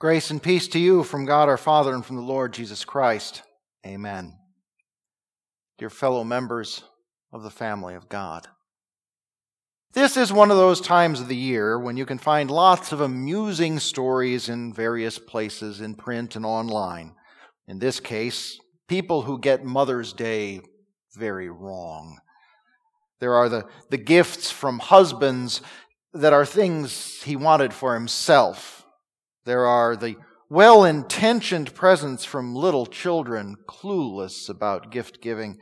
Grace and peace to you from God our Father and from the Lord Jesus Christ. Amen. Dear fellow members of the family of God. This is one of those times of the year when you can find lots of amusing stories in various places in print and online. In this case, people who get Mother's Day very wrong. There are the, the gifts from husbands that are things he wanted for himself there are the well intentioned presents from little children, clueless about gift giving.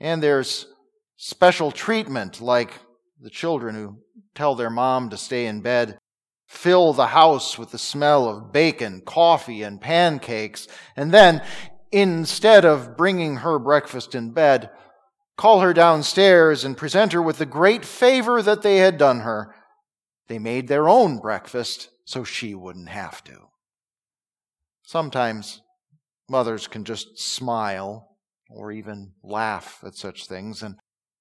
And there's special treatment, like the children who tell their mom to stay in bed, fill the house with the smell of bacon, coffee, and pancakes, and then, instead of bringing her breakfast in bed, call her downstairs and present her with the great favor that they had done her. They made their own breakfast so she wouldn't have to. Sometimes mothers can just smile or even laugh at such things, and,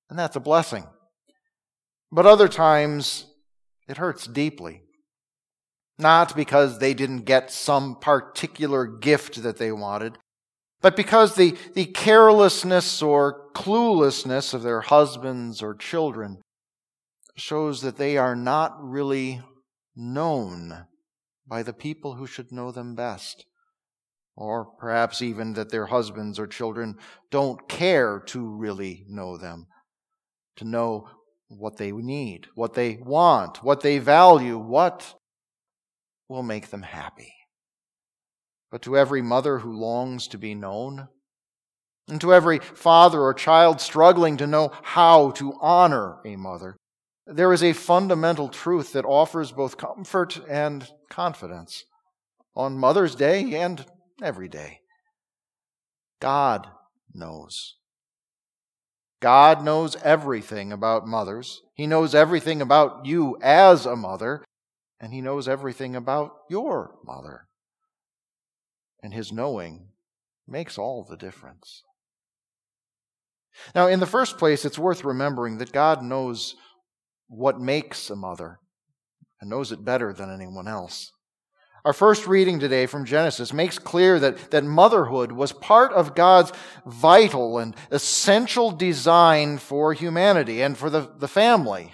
and that's a blessing. But other times, it hurts deeply. Not because they didn't get some particular gift that they wanted, but because the, the carelessness or cluelessness of their husbands or children shows that they are not really known by the people who should know them best. Or perhaps even that their husbands or children don't care to really know them, to know what they need, what they want, what they value, what will make them happy. But to every mother who longs to be known, and to every father or child struggling to know how to honor a mother, there is a fundamental truth that offers both comfort and confidence on Mother's Day and every day. God knows. God knows everything about mothers. He knows everything about you as a mother, and He knows everything about your mother. And His knowing makes all the difference. Now, in the first place, it's worth remembering that God knows what makes a mother and knows it better than anyone else. Our first reading today from Genesis makes clear that, that motherhood was part of God's vital and essential design for humanity and for the, the family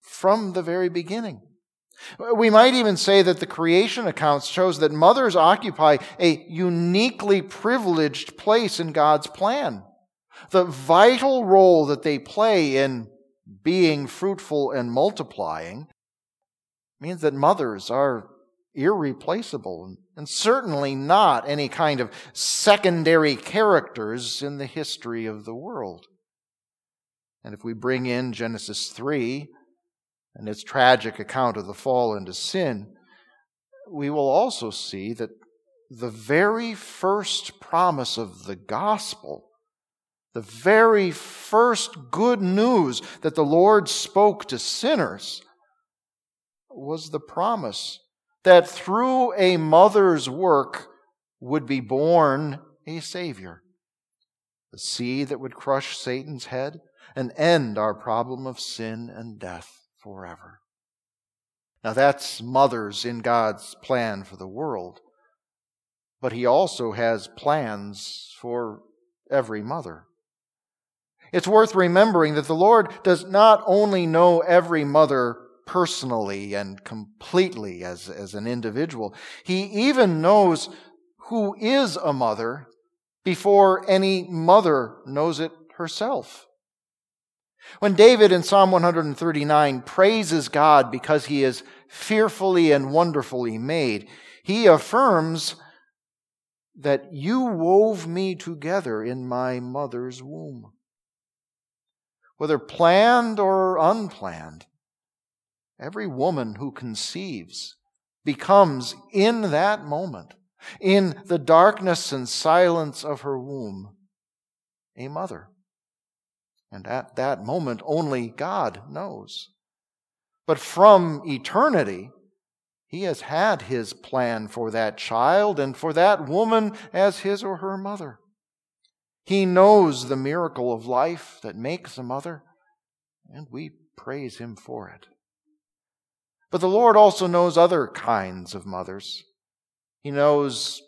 from the very beginning. We might even say that the creation accounts shows that mothers occupy a uniquely privileged place in God's plan. The vital role that they play in being fruitful and multiplying means that mothers are irreplaceable and certainly not any kind of secondary characters in the history of the world. And if we bring in Genesis 3 and its tragic account of the fall into sin, we will also see that the very first promise of the gospel the very first good news that the Lord spoke to sinners was the promise that through a mother's work would be born a Savior. The seed that would crush Satan's head and end our problem of sin and death forever. Now that's mothers in God's plan for the world. But He also has plans for every mother. It's worth remembering that the Lord does not only know every mother personally and completely as, as an individual, He even knows who is a mother before any mother knows it herself. When David in Psalm 139 praises God because he is fearfully and wonderfully made, he affirms that you wove me together in my mother's womb whether planned or unplanned. Every woman who conceives becomes in that moment, in the darkness and silence of her womb, a mother. And at that moment, only God knows. But from eternity, He has had His plan for that child and for that woman as his or her mother. He knows the miracle of life that makes a mother, and we praise Him for it. But the Lord also knows other kinds of mothers. He knows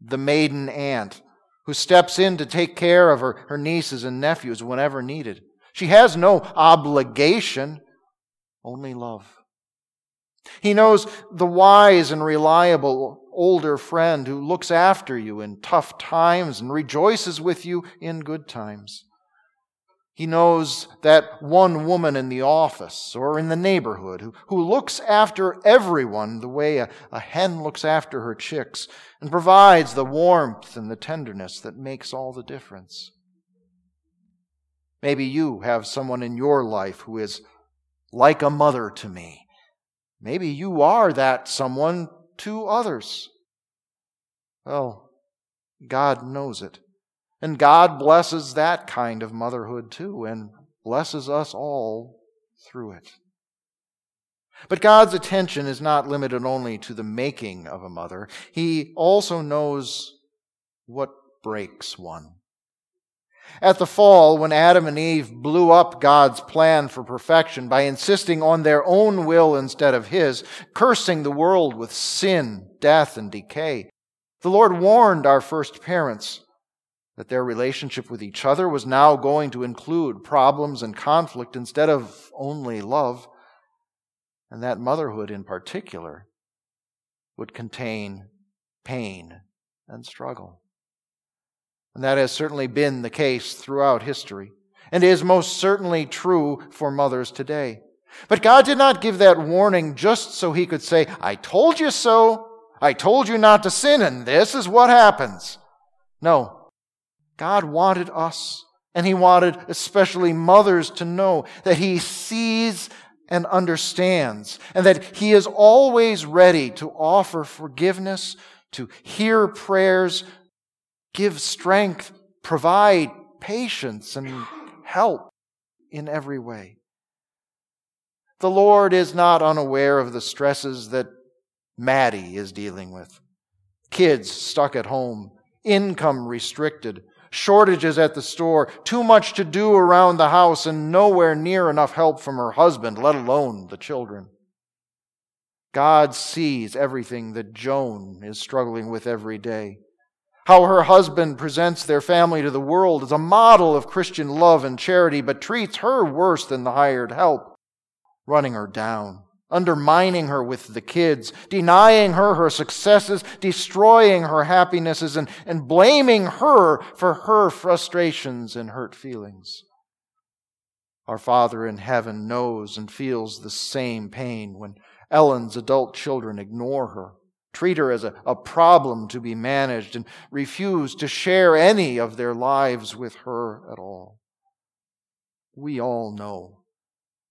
the maiden aunt who steps in to take care of her, her nieces and nephews whenever needed. She has no obligation, only love. He knows the wise and reliable older friend who looks after you in tough times and rejoices with you in good times. He knows that one woman in the office or in the neighborhood who, who looks after everyone the way a, a hen looks after her chicks and provides the warmth and the tenderness that makes all the difference. Maybe you have someone in your life who is like a mother to me. Maybe you are that someone to others. Well, God knows it. And God blesses that kind of motherhood too, and blesses us all through it. But God's attention is not limited only to the making of a mother. He also knows what breaks one. At the fall, when Adam and Eve blew up God's plan for perfection by insisting on their own will instead of His, cursing the world with sin, death, and decay, the Lord warned our first parents that their relationship with each other was now going to include problems and conflict instead of only love, and that motherhood in particular would contain pain and struggle. And that has certainly been the case throughout history, and is most certainly true for mothers today. But God did not give that warning just so he could say, I told you so. I told you not to sin, and this is what happens. No. God wanted us, and He wanted especially mothers to know that He sees and understands, and that He is always ready to offer forgiveness, to hear prayers, give strength, provide patience, and help in every way. The Lord is not unaware of the stresses that Maddie is dealing with. Kids stuck at home, income restricted, shortages at the store, too much to do around the house, and nowhere near enough help from her husband, let alone the children. God sees everything that Joan is struggling with every day. How her husband presents their family to the world as a model of Christian love and charity, but treats her worse than the hired help, running her down undermining her with the kids, denying her her successes, destroying her happinesses, and, and blaming her for her frustrations and hurt feelings. Our Father in heaven knows and feels the same pain when Ellen's adult children ignore her, treat her as a, a problem to be managed, and refuse to share any of their lives with her at all. We all know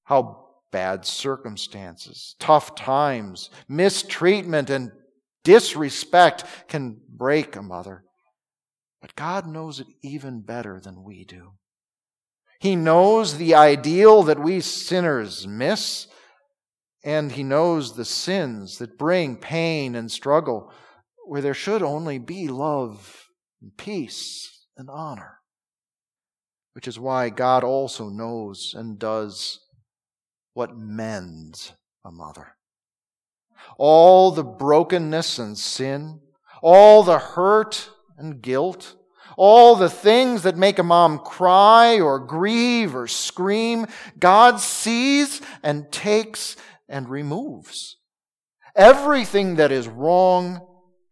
how bad circumstances, tough times, mistreatment, and disrespect can break a mother. But God knows it even better than we do. He knows the ideal that we sinners miss, and He knows the sins that bring pain and struggle where there should only be love and peace and honor. Which is why God also knows and does what mends a mother. All the brokenness and sin, all the hurt and guilt, all the things that make a mom cry or grieve or scream, God sees and takes and removes. Everything that is wrong,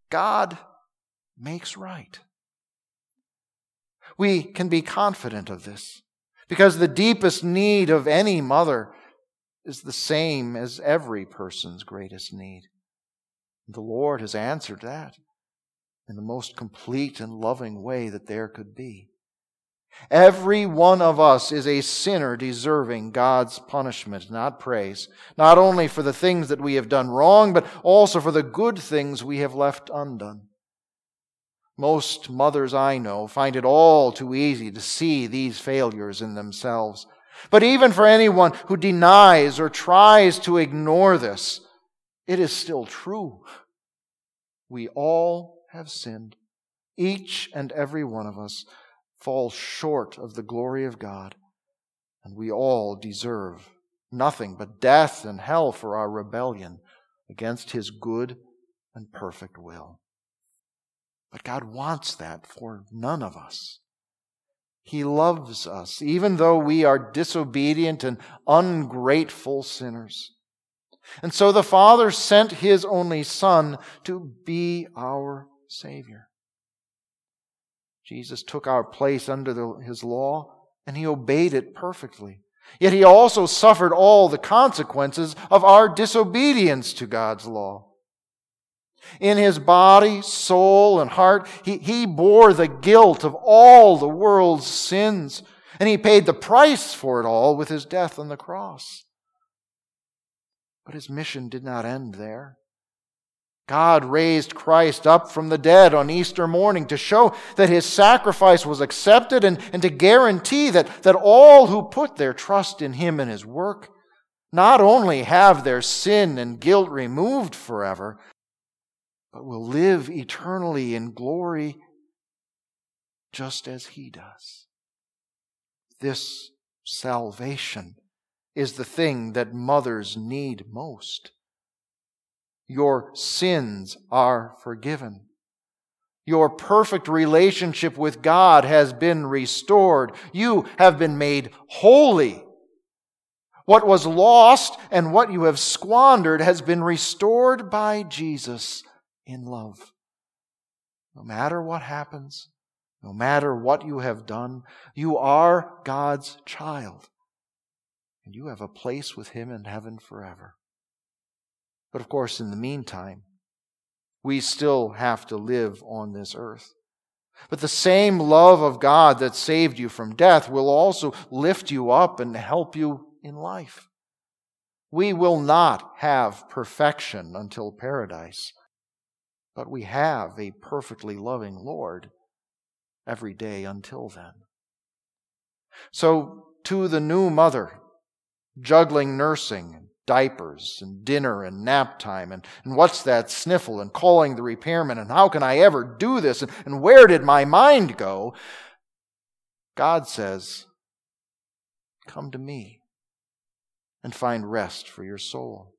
God makes right. We can be confident of this because the deepest need of any mother is the same as every person's greatest need. The Lord has answered that in the most complete and loving way that there could be. Every one of us is a sinner deserving God's punishment, not praise, not only for the things that we have done wrong, but also for the good things we have left undone. Most mothers I know find it all too easy to see these failures in themselves but even for anyone who denies or tries to ignore this, it is still true. We all have sinned. Each and every one of us falls short of the glory of God, and we all deserve nothing but death and hell for our rebellion against His good and perfect will. But God wants that for none of us. He loves us, even though we are disobedient and ungrateful sinners. And so the Father sent His only Son to be our Savior. Jesus took our place under the, His law, and He obeyed it perfectly. Yet He also suffered all the consequences of our disobedience to God's law. In his body, soul, and heart, he, he bore the guilt of all the world's sins, and he paid the price for it all with his death on the cross. But his mission did not end there. God raised Christ up from the dead on Easter morning to show that his sacrifice was accepted and, and to guarantee that, that all who put their trust in him and his work not only have their sin and guilt removed forever, but will live eternally in glory just as he does. This salvation is the thing that mothers need most. Your sins are forgiven. Your perfect relationship with God has been restored. You have been made holy. What was lost and what you have squandered has been restored by Jesus in love. No matter what happens, no matter what you have done, you are God's child. And you have a place with Him in heaven forever. But of course, in the meantime, we still have to live on this earth. But the same love of God that saved you from death will also lift you up and help you in life. We will not have perfection until paradise. But we have a perfectly loving Lord every day until then. So, to the new mother, juggling nursing, diapers, and dinner, and nap time, and, and what's that sniffle, and calling the repairman, and how can I ever do this, and, and where did my mind go? God says, Come to me and find rest for your soul.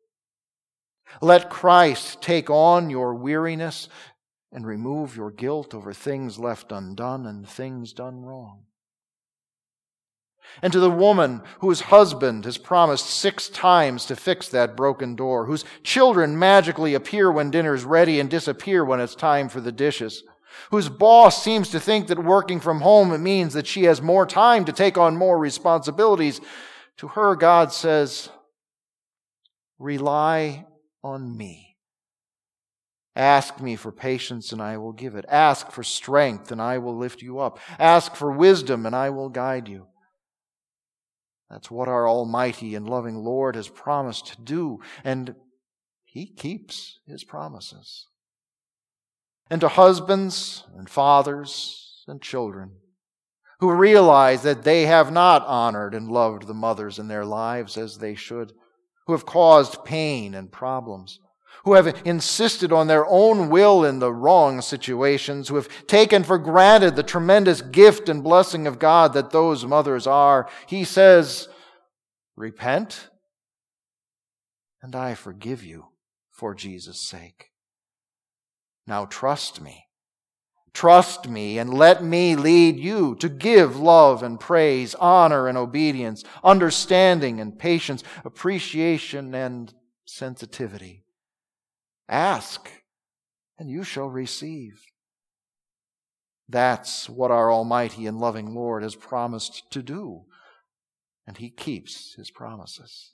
Let Christ take on your weariness and remove your guilt over things left undone and things done wrong. And to the woman whose husband has promised six times to fix that broken door, whose children magically appear when dinner's ready and disappear when it's time for the dishes, whose boss seems to think that working from home means that she has more time to take on more responsibilities, to her God says, rely on me. Ask me for patience and I will give it. Ask for strength and I will lift you up. Ask for wisdom and I will guide you. That's what our Almighty and loving Lord has promised to do, and He keeps His promises. And to husbands and fathers and children who realize that they have not honored and loved the mothers in their lives as they should, who have caused pain and problems, who have insisted on their own will in the wrong situations, who have taken for granted the tremendous gift and blessing of God that those mothers are. He says, Repent, and I forgive you for Jesus' sake. Now trust me Trust me and let me lead you to give love and praise, honor and obedience, understanding and patience, appreciation and sensitivity. Ask and you shall receive. That's what our Almighty and loving Lord has promised to do, and He keeps His promises.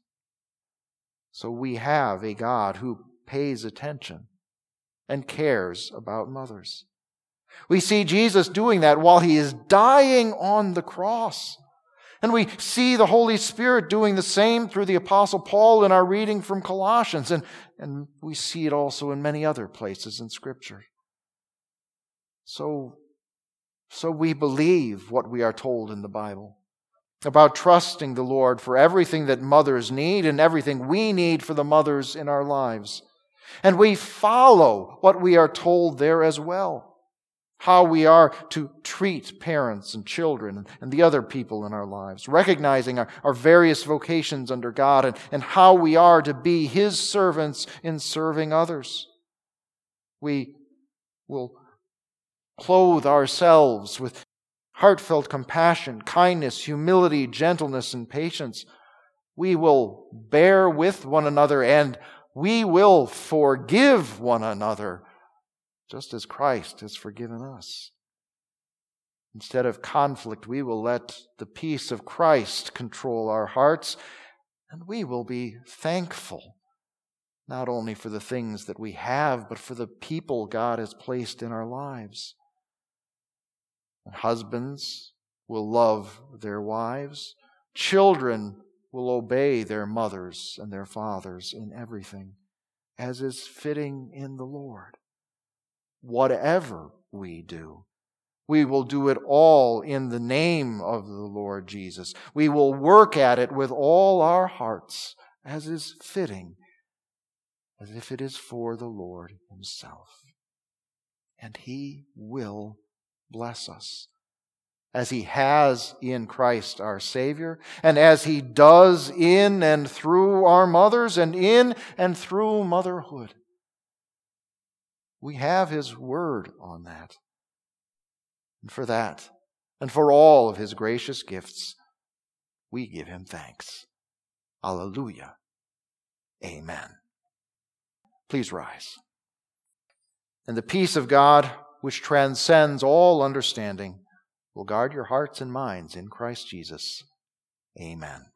So we have a God who pays attention and cares about mothers. We see Jesus doing that while he is dying on the cross. And we see the Holy Spirit doing the same through the Apostle Paul in our reading from Colossians. And, and we see it also in many other places in Scripture. So, so we believe what we are told in the Bible about trusting the Lord for everything that mothers need and everything we need for the mothers in our lives. And we follow what we are told there as well how we are to treat parents and children and the other people in our lives, recognizing our, our various vocations under God and, and how we are to be His servants in serving others. We will clothe ourselves with heartfelt compassion, kindness, humility, gentleness, and patience. We will bear with one another and we will forgive one another, just as Christ has forgiven us. Instead of conflict, we will let the peace of Christ control our hearts, and we will be thankful, not only for the things that we have, but for the people God has placed in our lives. And husbands will love their wives. Children will obey their mothers and their fathers in everything, as is fitting in the Lord. Whatever we do, we will do it all in the name of the Lord Jesus. We will work at it with all our hearts, as is fitting, as if it is for the Lord Himself. And He will bless us as he has in Christ our Savior, and as he does in and through our mothers, and in and through motherhood. We have his word on that. And for that, and for all of his gracious gifts, we give him thanks. Alleluia. Amen. Please rise. And the peace of God, which transcends all understanding, will guard your hearts and minds in Christ Jesus. Amen.